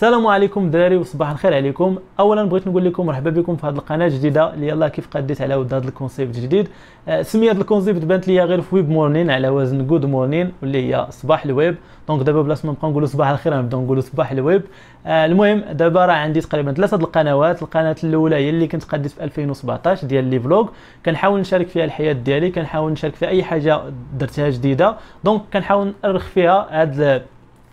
السلام عليكم الدراري وصباح الخير عليكم. اولا بغيت نقول لكم مرحبا بكم في هذه القناة الجديده اللي يلاه كيف قديت على ود هذا ال concept الجديد آه، سميه هذا ال concept بانت ليا غير في web morning على وزن good morning واللي هي صباح الويب. donc دابا بلاص ما نبقاو نقولوا صباح الخير نبدأو نقولوا صباح الويب. آه، المهم دابا راه عندي تقريبا ثلاثة القنوات. القناة الأولى هي اللي كنت قديت في 2017 ديال les vlogs. كنحاول نشارك فيها الحياة ديالي كنحاول نشارك فيها أي حاجة درتها جديدة. donc كنحاول نرخ فيها هاد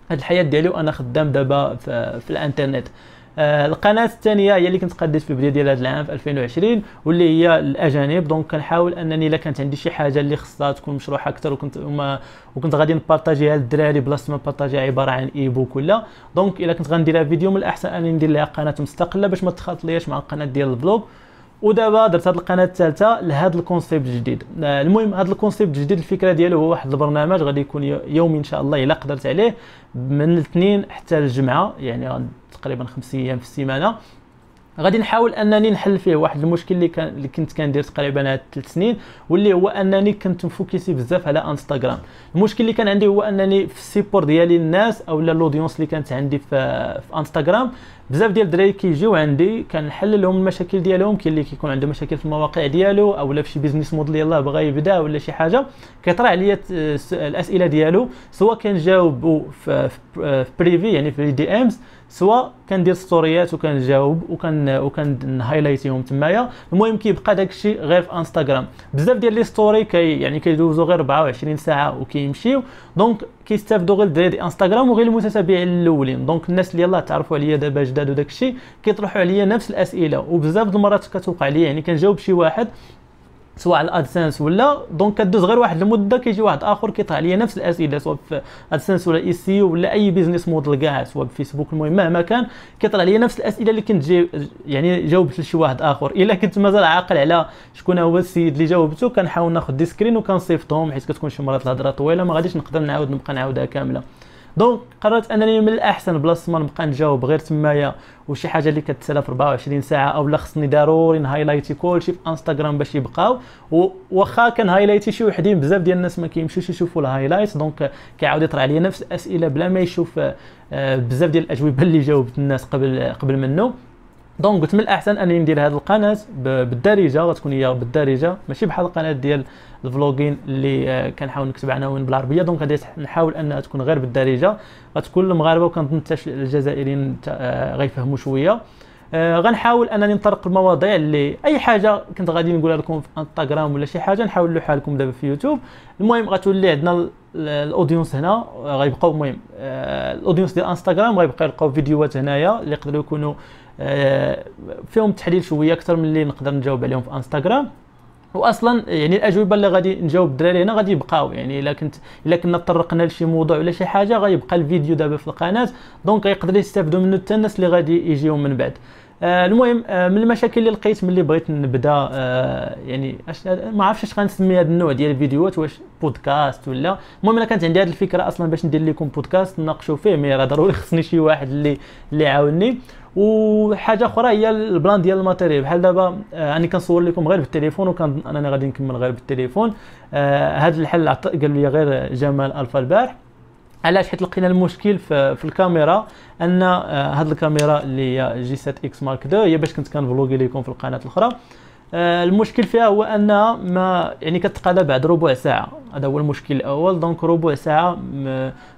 هاد الحياة ديالي وأنا خدام دابا في, في الإنترنت. آه القناة الثانية هي اللي كنت قديت في البدايه ديال هذا العام في 2020 واللي هي الأجانب. donc كنحاول أنني إلا كانت عندي شي حاجة اللي خصها تكون مشروحة أكثر وكنت وما وكنت غادي نبارطاجيها للدراري بلاصه ما نبارطاجيها عبارة عن ebook ولا. donc إلا كنت غنديرها فيديو من الأحسن أنني ندير لها قناة مستقلة باش ما تخلط مع القناه ديال ال vlog ودابا درت هذه القناة الثالثة لهذا ال concept الجديد. آه، المهم هذا ال concept الجديد الفكرة ديالو هو واحد البرنامج غادي يكون يومي إن شاء الله إلا قدرت عليه من الاثنين حتى الجمعة يعني تقريبا خمس أيام في السيمانة. غادي نحاول أنني نحل فيه واحد المشكل اللي كان اللي كنت كندير تقريبا هاد ثلاث سنين واللي هو أنني كنت مفوكسي بزاف على إنستغرام. المشكل اللي كان عندي هو أنني في ال support ديالي الناس أو ال audience اللي كانت عندي في, في إنستغرام بزاف ديال الدراري كيجيو عندي كنحل لهم المشاكل ديالهم كاين اللي كيكون عنده مشاكل في المواقع ديالو أو لا في شي business model يلاه بغى يبدأ ولا شي حاجة كيطرح عليا الأسئلة ديالو سواء كنجاوب في, في privé يعني في DMs سواء كندير ستوريات وكنجاوب وكان وكنهايلايتيهم تمايا. المهم كيبقى داك الشيء غير في انستغرام بزاف ديال les stories كي يعني كيدوزو غير 24 ساعة وكيمشيو. donc كيستافدوا غير الدراري انستغرام وغير المتابعين الأولين. donc الناس اللي يلاه تعرفوا عليا دابا جداد وداك الشيء كيطرحوا عليا نفس الأسئلة. وبزاف المرات كتوقع لي يعني كنجاوب شي واحد سواء على ال AdSense ولا donc كدوز غير واحد المدة كيجي واحد آخر كيطرح عليا نفس الأسئلة سواء في AdSense ولا إي سي ولا أي business model كاع سواء بفيسبوك المهم مهما كان كيطرح عليا نفس الأسئلة اللي كنت يعني جاوبت لشي واحد آخر. إلا كنت مازال عاقل على شكون هو السيد اللي جاوبته كنحاول ناخذ des screens وكنصيفطهم حيت كتكون شي مرات الهضرة طويلة ما غاديش نقدر نعاود نبقى نعاودها كاملة. donc قررت أنني من الأحسن بلاصه ما نبقى نجاوب غير تمايا وشي حاجة اللي كتسالى في 24 ساعة أو لا خصني ضروري نهايلايتي كلشي في إنستغرام باش يبقاو. واخا كنهايلايتي شي وحدين بزاف ديال الناس ما كيمشيوش يشوفوا ال highlight donc كيعاود يطرح عليا نفس الأسئلة بلا ما يشوف آه، بزاف ديال الأجوبة اللي جاوبت الناس قبل قبل منه. donc قلت من الأحسن أنني ندير هذه القناة بالدارجة غتكون هي بالدارجة ماشي بحال القناة ديال ال vlogging اللي آه، كنحاول نكتب عناوين بالعربيه donc غادي نحاول أنها تكون غير بالدارجة. غتكون المغاربة وكنظن حتى الجزائريين آه، غيفهموا شوية. آه غنحاول أنني نطرق المواضيع اللي أي حاجة كنت غادي نقولها لكم في انستغرام ولا شي حاجة نحاول نلوحها لكم دابا في يوتيوب. المهم غتولي عندنا ال audience هنا غيبقاو المهم ال audience ديال انستغرام غيبقاو يلقاو فيديوهات هنايا اللي يقدروا يكونوا فيهم تحليل شوية أكثر من اللي نقدر نجاوب عليهم في إنستغرام. واصلا يعني الأجوبة اللي غادي نجاوب الدراري هنا غادي يبقاو. يعني إلا كنت إلا كنا تطرقنا لشي موضوع ولا شي حاجة غيبقى الفيديو دابا في القناة. donc يقدر يستافدوا منه حتى الناس اللي غادي يجيو من بعد. آه المهم آه من المشاكل اللي لقيت ملي بغيت نبدا آه يعني ما عرفتش اش غنسمي هذا النوع ديال الفيديوهات واش بودكاست ولا. المهم أنا كانت عندي هذه الفكرة أصلا باش ندير لكم بودكاست نناقشوا فيه mais راه ضروري خصني شي واحد اللي اللي يعاونني. وحاجة أخرى هي ال plan ديال ال matériel. بحال دابا آه راني كنصور لكم غير بالتليفون وكان أنا غادي نكمل غير بالتليفون. آه هذا الحل قال لي غير جمال الفا البارح. علاش حيت لقينا المشكل في, في الكاميرا؟ أن آه هذه الكاميرا اللي هي G 7 X Mark 2 هي باش كنت كنفلوغي لكم في القناة الأخرى. آه المشكل فيها هو أن ما يعني كتقادها بعد ربع ساعة. هذا هو المشكل الأول. donc ربع ساعة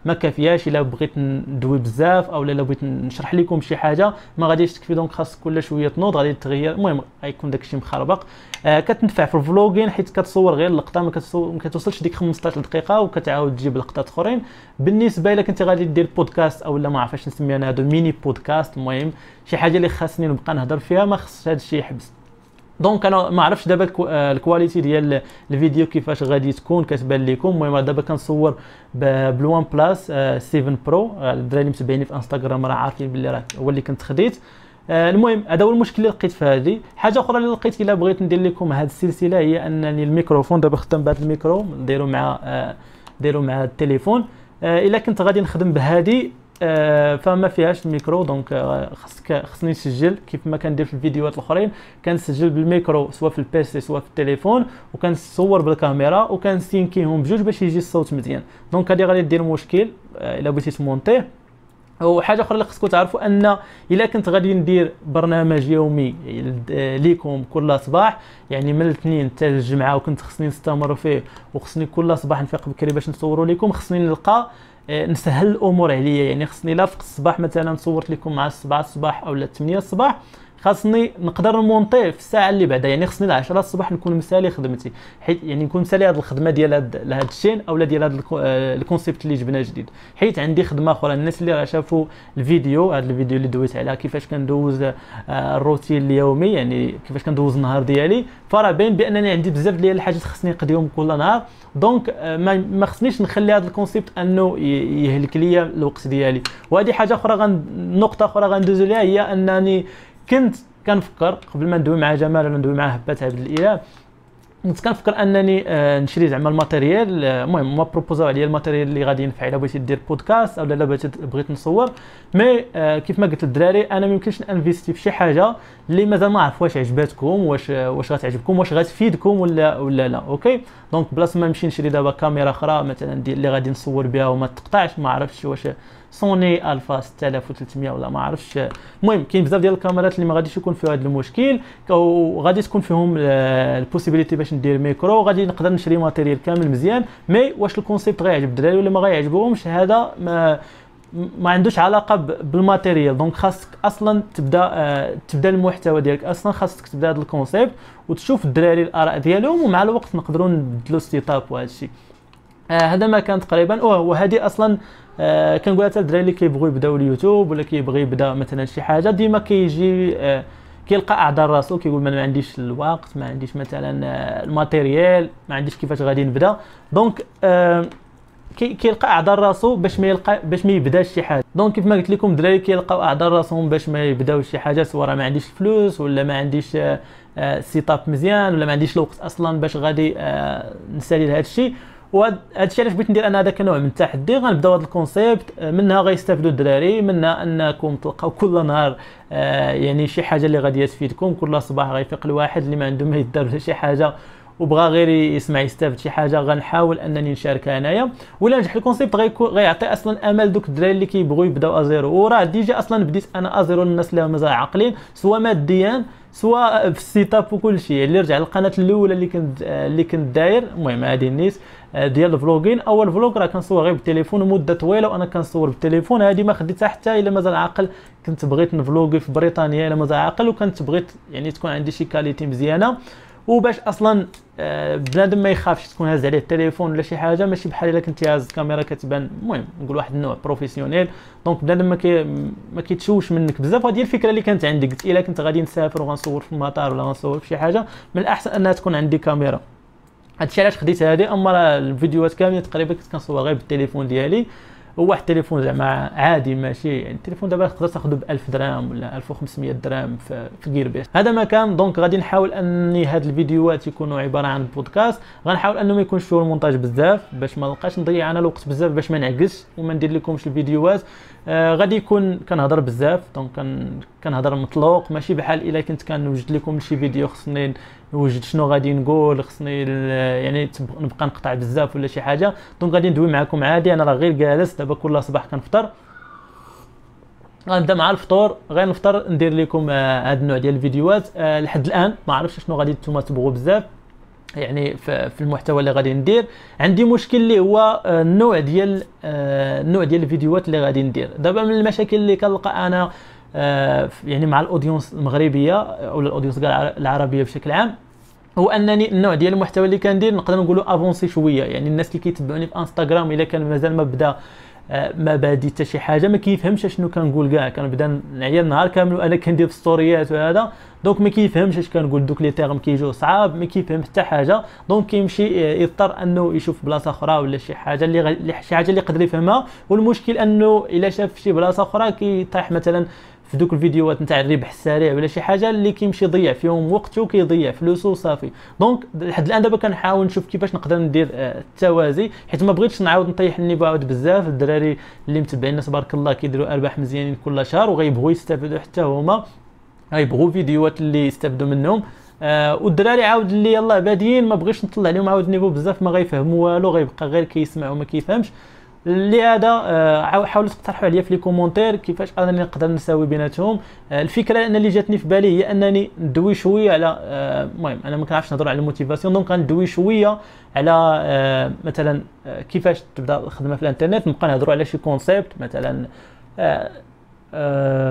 ما كافياش إلا بغيت ندوي بزاف أو إلا بغيت نشرح لكم شي حاجة. ما غاديش تكفي donc خاص كل شوية تنوض غادي تغير. المهم غيكون داكشي مخربق. آه كتنفع في ال vlogging حيت كتصور غير اللقطة ما, ما كتوصلش ديك 15 دقيقة وكتعاود تجيب لقطات أخرين. بالنسبة إلا كنتي غادي دير بودكاست أو لا ما عرفتش نسميها أنا هذا ميني بودكاست المهم شي حاجة اللي خاصني نبقى نهضر فيها ما خصش هذا الشيء يحبس. دونك أنا ما عرفتش دابا آه، ال qualité ديال الفيديو كيفاش غادي تكون كتبان لكم. المهم دابا كنصور بال OnePlus 7 Pro. الدراري متابعيني في إنستغرام راه عارفين بلي راه هو اللي كنت خديت. آه، المهم هذا هو المشكل اللي لقيت في هذه. حاجة أخرى اللي لقيت إلا بغيت ندير لكم هذه السلسلة هي أنني الميكروفون دابا خدام بهذا الميكرو نديرو مع آه، نديرو مع التليفون. إلا كنت غادي نخدم بهذه آه، فما فيهاش ال micro donc آه، خصك خصني نسجل كيف ما كندير في الفيديوهات الأخرين. كنسجل بالميكرو سواء في ال PC سواء في التليفون وكنصور بالكاميرا وكنسينكيهم بجوج باش يجي الصوت مزيان. donc هذه غادي دير مشكل آه، إلا بغيتي تمونطيه وحاجه أخرى اللي خصكم تعرفوا أن إلا كنت غادي ندير برنامج يومي ليكم كل صباح يعني من الاثنين حتى الجمعة وكنت خصني نستمر فيه وخصني كل صباح نفيق بكري باش نصوروا لكم خصني نلقى آه، نسهل الأمور عليا. يعني خصني لا فيق الصباح مثلا صورت لكم مع 7 الصباح أو 8 الصباح خاصني نقدر نمونطي في الساعة اللي بعدها يعني خصني ل 10 الصباح نكون مسالي خدمتي. حيت يعني نكون مسالي هذه الخدمة ديال هذا ال chaîne اولا ديال هذا آه، ال concept اللي جبنا جديد. حيت عندي خدمة أخرى. الناس اللي راه شافوا الفيديو هذا الفيديو اللي دويت عليها كيفاش كندوز آه، الروتين اليومي يعني كيفاش كندوز النهار ديالي. فراه باين بأنني عندي بزاف ديال الحاجات خصني نقضيهم كل نهار. donc آه، ما خصنيش نخلي هذا ال concept أنه يهلك ليا الوقت ديالي. وهذه حاجة أخرى غن... نقطة أخرى غندوز عليها هي أنني كنت كنفكر قبل ما ندوي مع جمال ولا ندوي مع هبات عبد الإله كنت كنفكر أنني آه، نشري زعما ال matériel آه، المهم ما بروبوزاو عليا ال matériel اللي غادي ينفع إلا بغيتي دير بودكاست أو لا بغيت نصور. mais آه، كيف ما قلت للدراري أنا ما يمكنش نانفيستي في شي حاجة اللي مازال ما عرف واش عجباتكم واش واش غتعجبكم واش غتفيدكم ولا ولا لا okay donc بلاصة ما نمشي نشري دابا كاميرا أخرى مثلا اللي غادي نصور بها وما تقطعش ما عرفتش واش Sony Alpha 6300 ولا ما عرفتش. المهم كاين بزاف ديال الكاميرات اللي ما غاديش يكون فيها هذا المشكل وغادي تكون فيهم ال possibilité باش ندير ميكرو. غادي نقدر نشري matériel كامل مزيان mais واش ال concept غيعجب؟ الدراري ولا ما غيعجبهمش؟ هذا ما ما عندوش علاقة بال matériel. donc خاصك أصلا تبدأ آه تبدأ المحتوى ديالك. أصلا خاصك تبدأ هذا ال concept وتشوف الدراري الآراء ديالهم ومع الوقت نقدروا نبدلوا setup وهذا الشيء آه هذا ما كان تقريبا. وهذه أصلا آه كنقول حتى الدراري اللي كيبغيو يبداو اليوتيوب ولا كيبغي يبدأ مثلا شي حاجة ديما كيجي آه كيلقى اعذار راسو كيقول ما عنديش الوقت ما عنديش مثلا آه ال matériel ما عنديش كيفاش غادي نبدأ. donc آه كيلقى اعذار راسو باش ما يلقى باش ما يبداش شي حاجة. donc كيف ما قلت لكم الدراري كيلقاو اعذار راسهم باش ما يبداوش شي حاجة سواء ما عنديش الفلوس ولا ما عنديش آه setup مزيان ولا ما عنديش الوقت أصلا باش غادي آه نسالي لهذا الشيء. وهذا الشيء علاش بغيت ندير أنا هذاك النوع من التحدي؟ غنبداو هذا ال concept منها غيستافدوا الدراري منها أنكم تلقاو كل نهار آه يعني شي حاجة اللي غادي تفيدكم كل صباح غيفيق الواحد اللي ما عنده ما يدار شي حاجة. وبغى غير يسمع يستافد شي حاجة غنحاول أنني نشاركها أنايا. ولا نجح ال concept غيعطي أصلا امل دوك الدراري اللي كيبغيو يبداو à zéro. وراه déjà أصلا بديت أنا à zéro للناس اللي مازال عاقلين سواء ماديا سواء في ال setup وكل شيء. اللي رجع للقناة الأولى اللي كنت اللي كنت داير المهم هذه ال niche آه، ديال ال vlogging. أول vlog راه كنصور غير بالتليفون ومده طويلة وأنا كنصور بالتليفون. هذه ما خديتها حتى إلا مازال عاقل. كنت بغيت نفلوغي في بريطانيا إلا مازال عاقل وكنت بغيت يعني تكون عندي شي qualité مزيانة. وباش أصلا آه، بنادم ما يخافش تكون هاز عليه التليفون ولا شي حاجة ماشي بحال إلا كنتي هاز كاميرا كتبان. المهم نقول واحد النوع professionnel donc بنادم ما كي ما كيتشوش منك بزاف. هذه الفكرة اللي كانت عندي. قلت إلا كنت غادي نسافر وغنصور في المطار ولا غنصور في شي حاجة من الأحسن أنها تكون عندي كاميرا. هادشي علاش خديت هذه أما الفيديوهات كاملة تقريبا كنت كنصور غير بالتليفون ديالي. واحد التليفون زعما عادي ماشي يعني التليفون دابا تقدر تاخذه ب 1000 درهم ولا 1500 درهم في, في GearBest هذا ما كان donc غادي نحاول أني هاد الفيديوهات يكونوا عبارة عن بودكاست غنحاول انه ما يكونش فيه المونتاج بزاف باش ما نبقاش نضيع أنا الوقت بزاف باش ما نعكس وما ندير لكمش الفيديوهات. آه غادي يكون كنهضر بزاف donc كنهضر مطلوق ماشي بحال إلا كنت كنوجد لكم شي فيديو خصني نوجد شنو غادي نقول خصني يعني نبقى نقطع بزاف ولا شي حاجة. donc غادي ندوي معكم عادي أنا راه غير جالس دابا كل صباح كنفطر. غنبدأ مع الفطور. غير نفطر ندير لكم آه، هذا النوع ديال الفيديوهات. آه، لحد الآن ما عرفتش شنو غادي نتوما تبغوا بزاف. يعني في المحتوى اللي غادي ندير. عندي مشكل اللي هو آه، النوع ديال النوع ديال الفيديوهات اللي غادي ندير. دابا من المشاكل اللي كنلقى أنا آه، يعني مع ال audience المغربية أو ال audience العربية بشكل عام هو أنني النوع ديال المحتوى اللي كندير نقدر نقولوا avancé شوية. يعني الناس اللي كيتبعوني في انستغرام إلا كان مازال ما بدا آه، ما بادي حتى شي حاجة ما كيفهمش شنو كنقول كاع. كنبدا نعيا النهار كامل وأنا كندير في ستوريات وهذا. donc ما كيفهمش اش كنقول. دوك les termes كيجيو صعاب ما كيفهم حتى حاجة. donc كيمشي آه، يضطر أنه يشوف بلاصة أخرى ولا شي حاجة اللي. شي حاجة اللي يقدر يفهمها. والمشكل أنه إلا شاف شي بلاصة أخرى كيطيح مثلا في دوك الفيديوهات نتاع الربح السريع ولا شي حاجة اللي كيمشي يضيع فيهم وقته كيضيع فلوسه وصافي. donc لحد الآن دابا كنحاول نشوف كيفاش نقدر ندير آه، التوازي حيت ما بغيتش نعاود نطيح ال niveau عاود بزاف. الدراري اللي متبعين تبارك الله كيديروا أرباح مزيانين كل شهر وغيبغوا يستافدوا حتى هما غيبغوا فيديوهات اللي يستافدوا منهم. آه والدراري عاود اللي يلاه بادين ما بغيتش نطلع عليهم عاود niveau بزاف ما غيفهموا والو غيبقى غير كيسمع وما كيفهمش. لهذا آه، حاولوا تقترحوا عليا في les commentaires كيفاش أنا نقدر نساوي بيناتهم. آه، الفكرة ان اللي جاتني في بالي هي أنني ندوي شوية على آه، المهم أنا ما كنعرفش نهضر على ال motivation donc غندوي شوية على مثلا كيفاش تبدأ الخدمة في الإنترنت. نبقى نهضروا على شي concept مثلا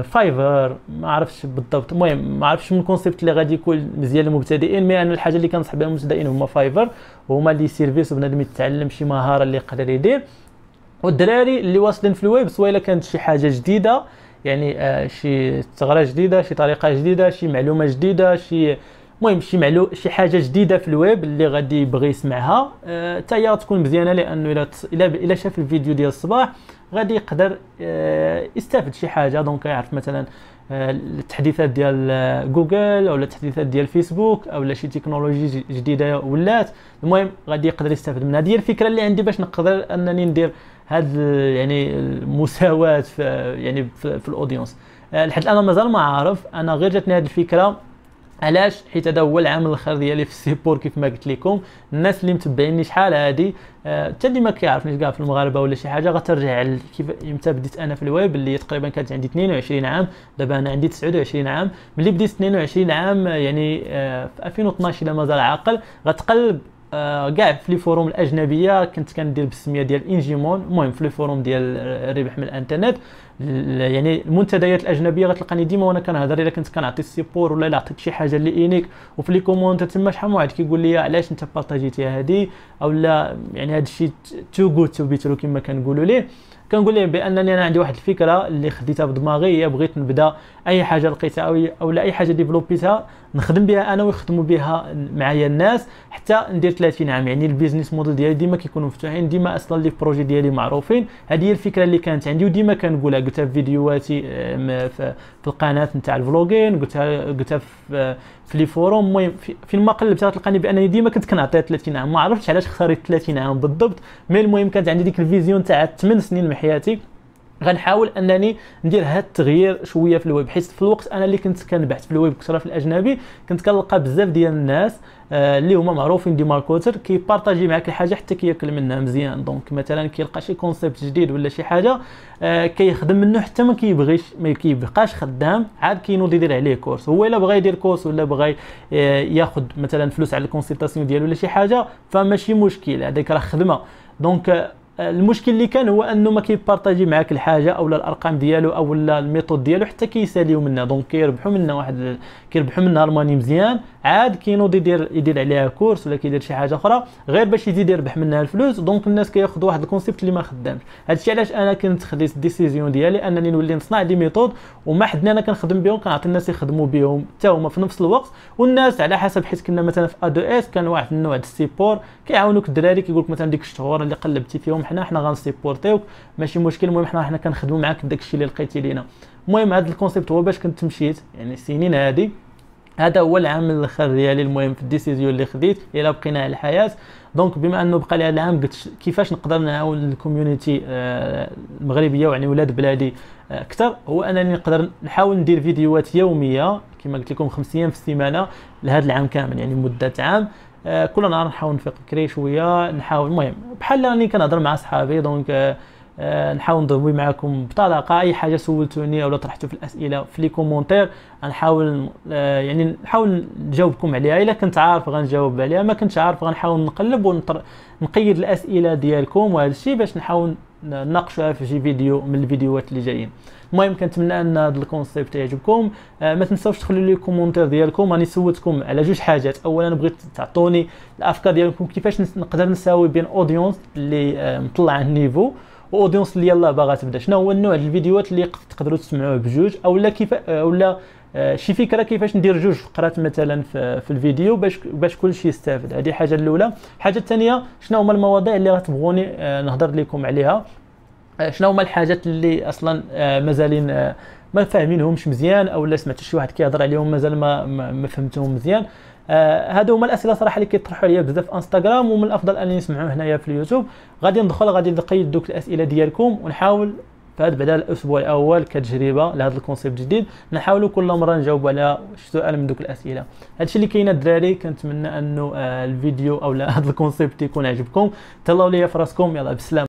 Fiverr ما عرفتش بالضبط. المهم ما عرفتش من ال concept اللي غادي يكون مزيان للمبتدئين mais أنا الحاجة اللي كنصح بها المبتدئين هما Fiverr وهما les services وبنادم يتعلم شي مهارة اللي يقدر يدير. والدراري اللي واصلين في الويب سواء كانت شي حاجة جديدة يعني آه شي ثغره جديدة شي طريقة جديدة شي معلومة جديدة شي المهم شي معلو شي حاجة جديدة في الويب اللي غادي يبغي يسمعها. حتى آه هي تكون مزيانة لأنه إلا إلا إلا شاف الفيديو ديال الصباح غادي يقدر آه يستافد شي حاجة. donc يعرف مثلا آه، التحديثات ديال آه، جوجل أو التحديثات ديال فيسبوك أو شي تكنولوجي جديدة ولات. المهم غادي يقدر يستافد منها هذه. الفكرة اللي عندي باش نقدر أنني ندير هاد يعني المساواة في يعني في, في ال audience. آه، لحد الان مازال ما عارف أنا غير جاتني هذه الفكرة علاش؟ حيت هذا هو العام الآخر ديالي في ال support كيف ما قلت لكم. الناس اللي متبعيني شحال هادي؟ آه، حتى اللي ما كيعرفنيش كاع في المغاربة ولا شي حاجة غترجع كيف متى بديت أنا في الويب اللي تقريبا كانت عندي 22 عام. دابا أنا عندي 29 عام. ملي بديت 22 عام يعني آه، في 2012 إلا مازال عاقل غتقلب كاع في les forums الأجنبية كنت كندير بالسمية ديال إنجيمون. المهم في les forums ديال الربح من الإنترنت. يعني المنتديات الأجنبية غتلقاني ديما وأنا كنهضر إلا كنت كنعطي ال support ولا إلا عطيت شي حاجة اللي unique وفي les comments تما شحال من واحد كيقول لي علاش أنت بارطاجيتيها هادي؟ أو لا يعني هذا الشيء too good to be true كما كنقولوا ليه. كنقول لهم بأنني أنا عندي واحد الفكرة اللي خديتها بدماغي هي بغيت نبدأ أي حاجة لقيتها أو أو أي حاجة ديفلوبيتها نخدم بها أنا ويخدموا بها معايا الناس حتى ندير 30 عام. يعني ال business model ديالي ديما كيكونوا مفتوحين ديما أصلا les projets ديالي معروفين. هذه هي الفكرة اللي كانت عندي وديما كنقولها. قلتها في فيديوهاتي في القناة نتاع ال vlogging قلتها قلتها في les forums المهم فين ما قلبتها تلقاني بأنني ديما كنت كنعطيها 30 عام. ما عرفتش علاش اختاريت 30 عام بالضبط mais المهم كانت عندي ديك ال vision تاع 8 سنين من حياتي. غنحاول انني ندير هذا التغيير شوية في الويب حيت في الوقت أنا اللي كنت كنبحث في الويب كثر في الاجنبي كنت كنلقى بزاف ديال الناس آه اللي هما معروفين des marketeurs كيبارطاجي معاك الحاجة حتى كياكل منها مزيان. donc مثلا كيلقى شي concept جديد ولا شي حاجة آه كيخدم منه حتى ما كيبغيش ما كيبقاش خدام عاد كينوض يدير عليه course. هو إلا بغى يدير course ولا بغى آه ياخذ مثلا فلوس على ال consultation ديالو ولا شي حاجة فماشي مشكل هذاك راه خدمة. donc المشكل اللي كان هو أنه ما كيبارطاجي معاك الحاجة أو الأرقام ديالو أو ال méthode ديالو حتى كيساليو منها. donc كيربحوا منها واحد كيربحوا منها ال money مزيان. عاد كينوض يدير يدير عليها course ولا كيدير شي حاجة أخرى غير باش يزيد يربح منها الفلوس. donc الناس كياخذوا واحد ال concept اللي ما خدامش. هادشي علاش أنا كنت خديت ال décision ديالي أنني نولي نصنع des méthodes وما حدنا أنا كنخدم بهم كنعطي الناس يخدموا بهم حتى هما في نفس الوقت. والناس على حسب حيت كنا مثلا في ا دو اس كان واحد النوع ديال ال support كيعاونوك الدراري كيقول لك مثلا ديك الشهور اللي قلبتي فيهم حنا حنا غنسيبورتيوك. ماشي مشكل المهم حنا حنا كنخدموا معاك بداك الشيء اللي لقيتي لينا. المهم هذا ال concept هو باش كنت مشيت يعني السنين هذه هذا هو العام الأخر ديالي المهم في ال décision اللي خديت إلى بقينا على الحياة. donc بما أنه بقى لي هذا العام قلت كيفاش نقدر نعاون ال community آه، المغربية ويعني ولاد بلادي آه، أكثر؟ هو أنني نقدر نحاول ندير فيديوهات يومية كما قلت لكم خمس أيام في السيمانة لهذا العام كامل يعني مدة عام. آه، كل نهار نحاول نفيق بكري شوية نحاول المهم بحال راني كنهضر مع صحابي donc آه، نحاول نضوي معكم بطلاقة أي حاجة سولتوني ولا طرحتوا في الأسئلة في les commentaires غنحاول آه، يعني نحاول نجاوبكم عليها. إلا كنت عارف غنجاوب عليها ما كنتش عارف غنحاول نقلب ونقيد الأسئلة ديالكم وهذا الشيء باش نحاول نناقشوها في شي فيديو من الفيديوهات اللي جايين. المهم كنتمنى أن هذا ال concept يعجبكم. آه ما تنساوش تخلوا les commentaires ديالكم. راني سولتكم على جوج حاجات. اولا بغيت تعطوني الأفكار ديالكم كيفاش نقدر نساوي بين audience اللي آه مطلع ال niveau و audience اللي يلاه باغا تبدا. شنو هو النوع الفيديوهات اللي تقدروا تسمعوه بجوج؟ أولا كيف أولا آه، شي فكرة كيفاش ندير جوج فقرات مثلا في, في الفيديو باش باش كلشي يستافد. هذه الحاجة الأولى. الحاجة الثانية شنو هما المواضيع اللي غتبغوني نهضر لكم عليها؟ شنو هما الحاجات اللي أصلا مازالين ما فاهمينهمش مزيان أو لا سمعت شي واحد كيهضر عليهم مازال ما ما فهمتهم مزيان. آه هادو هما الأسئلة صراحة اللي كيطرحوا عليا بزاف في إنستغرام ومن الأفضل أنني نسمعوا هنايا في اليوتيوب. غادي ندخل غادي نقيد دوك الأسئلة ديالكم ونحاول فهاد بعد الأسبوع الأول كتجربة لهذا ال concept الجديد نحاولوا كل مرة نجاوب على سؤال من دوك الأسئلة. هادشي اللي كاين الدراري كنتمنى أنه آه الفيديو أو هذا ال concept يكون عجبكم. تهلاو ليا في راسكم يلا بسلام